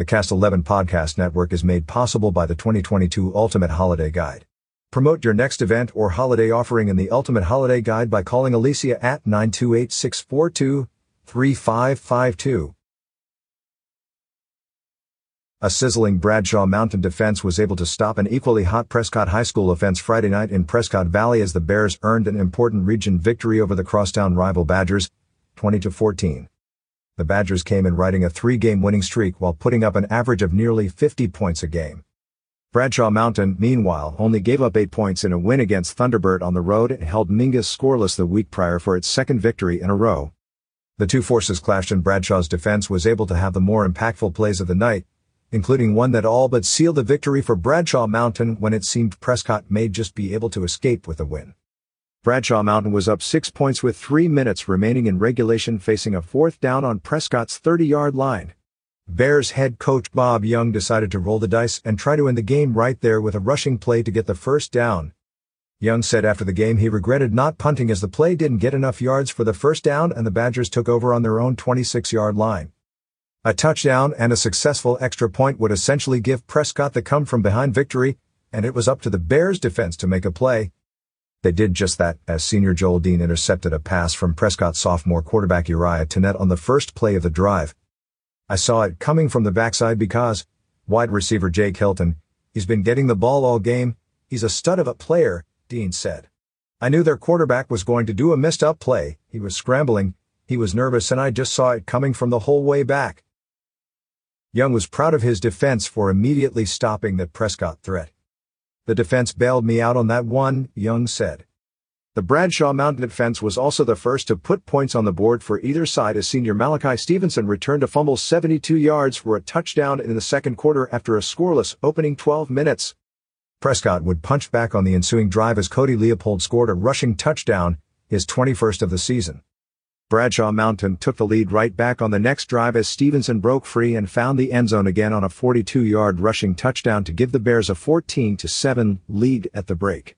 The Cast 11 podcast network is made possible by the 2022 Ultimate Holiday Guide. Promote your next event or holiday offering in the Ultimate Holiday Guide by calling Alicia at 928 642 3552. A sizzling Bradshaw Mountain defense was able to stop an equally hot Prescott High School offense Friday night in Prescott Valley as the Bears earned an important region victory over the crosstown rival Badgers, 20 to 14. The Badgers came in riding a three-game winning streak while putting up an average of nearly 50 points a game. Bradshaw Mountain, meanwhile, only gave up eight points in a win against Thunderbird on the road and held Mingus scoreless the week prior for its second victory in a row. The two forces clashed and Bradshaw's defense was able to have the more impactful plays of the night, including one that all but sealed the victory for Bradshaw Mountain when it seemed Prescott may just be able to escape with a win. Bradshaw Mountain was up six points with three minutes remaining in regulation facing a fourth down on Prescott's 30-yard line. Bears head coach Bob Young decided to roll the dice and try to end the game right there with a rushing play to get the first down. Young said after the game he regretted not punting as the play didn't get enough yards for the first down and the Badgers took over on their own 26-yard line. A touchdown and a successful extra point would essentially give Prescott the come from behind victory, and it was up to the Bears defense to make a play. They did just that as senior Joel Dean intercepted a pass from Prescott sophomore quarterback Uriah Tenet on the first play of the drive. I saw it coming from the backside because, wide receiver Jake Hilton, he's been getting the ball all game, he's a stud of a player, Dean said. I knew their quarterback was going to do a messed up play, he was scrambling, he was nervous and I just saw it coming from the whole way back. Young was proud of his defense for immediately stopping that Prescott threat. The defense bailed me out on that one, Young said. The Bradshaw Mountain defense was also the first to put points on the board for either side as senior Malachi Stevenson returned a fumble 72 yards for a touchdown in the second quarter after a scoreless opening 12 minutes. Prescott would punch back on the ensuing drive as Cody Leopold scored a rushing touchdown, his 21st of the season. Bradshaw Mountain took the lead right back on the next drive as Stevenson broke free and found the end zone again on a 42-yard rushing touchdown to give the Bears a 14-7 lead at the break.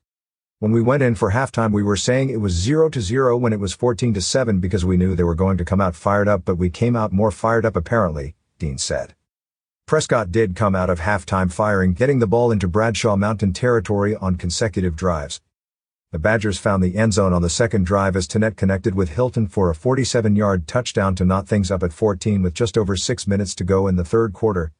When we went in for halftime we were saying it was 0-0 when it was 14-7 because we knew they were going to come out fired up but we came out more fired up apparently, Dean said. Prescott did come out of halftime firing getting the ball into Bradshaw Mountain territory on consecutive drives. The Badgers found the end zone on the second drive as Tenet connected with Hilton for a 47-yard touchdown to knot things up at 14 with just over six minutes to go in the third quarter.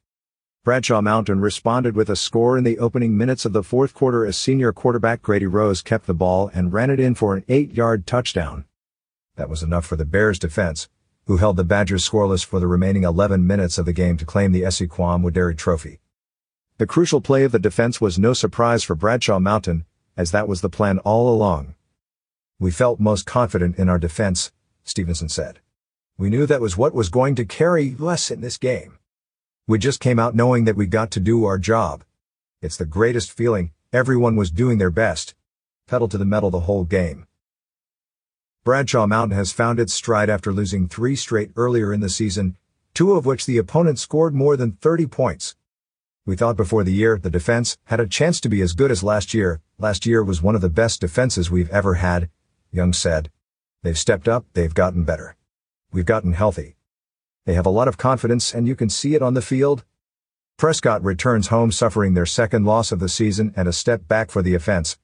Bradshaw Mountain responded with a score in the opening minutes of the fourth quarter as senior quarterback Grady Rose kept the ball and ran it in for an eight-yard touchdown. That was enough for the Bears defense, who held the Badgers scoreless for the remaining 11 minutes of the game to claim the Esse Quam Videri Trophy. The crucial play of the defense was no surprise for Bradshaw Mountain, as that was the plan all along. We felt most confident in our defense, Stevenson said. We knew that was what was going to carry us in this game. We just came out knowing that we got to do our job. It's the greatest feeling, everyone was doing their best. Pedal to the metal the whole game. Bradshaw Mountain has found its stride after losing three straight earlier in the season, two of which the opponent scored more than 30 points. We thought before the year the defense had a chance to be as good as last year. Last year was one of the best defenses we've ever had, Young said. They've stepped up, they've gotten better. We've gotten healthy. They have a lot of confidence and you can see it on the field. Prescott returns home suffering their second loss of the season and a step back for the offense.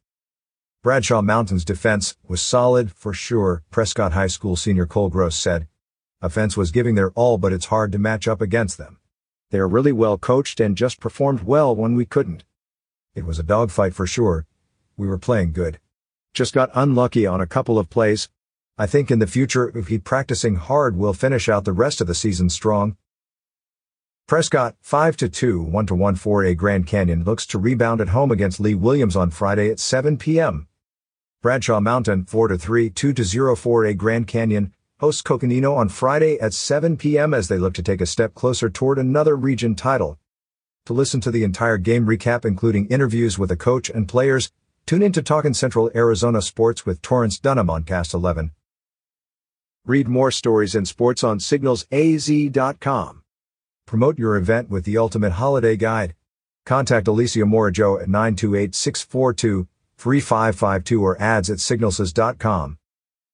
Bradshaw Mountain's defense was solid for sure, Prescott High School senior Cole Gross said. Offense was giving their all but it's hard to match up against them. They are really well coached and just performed well when we couldn't. It was a dogfight for sure. We were playing good. Just got unlucky on a couple of plays. I think in the future, if he's practicing hard, we'll finish out the rest of the season strong. Prescott, 5-2, 1-1 4A Grand Canyon looks to rebound at home against Lee Williams on Friday at 7 p.m. Bradshaw Mountain, 4-3, 2-0 4A Grand Canyon, hosts Coconino on Friday at 7 p.m. as they look to take a step closer toward another region title. To listen to the entire game recap including interviews with the coach and players, tune in to Talkin' Central Arizona Sports with Torrance Dunham on Cast 11. Read more stories and sports on signalsaz.com. Promote your event with the Ultimate Holiday Guide. Contact Alicia Morajo at 928-642-3552 or ads at signalsaz.com.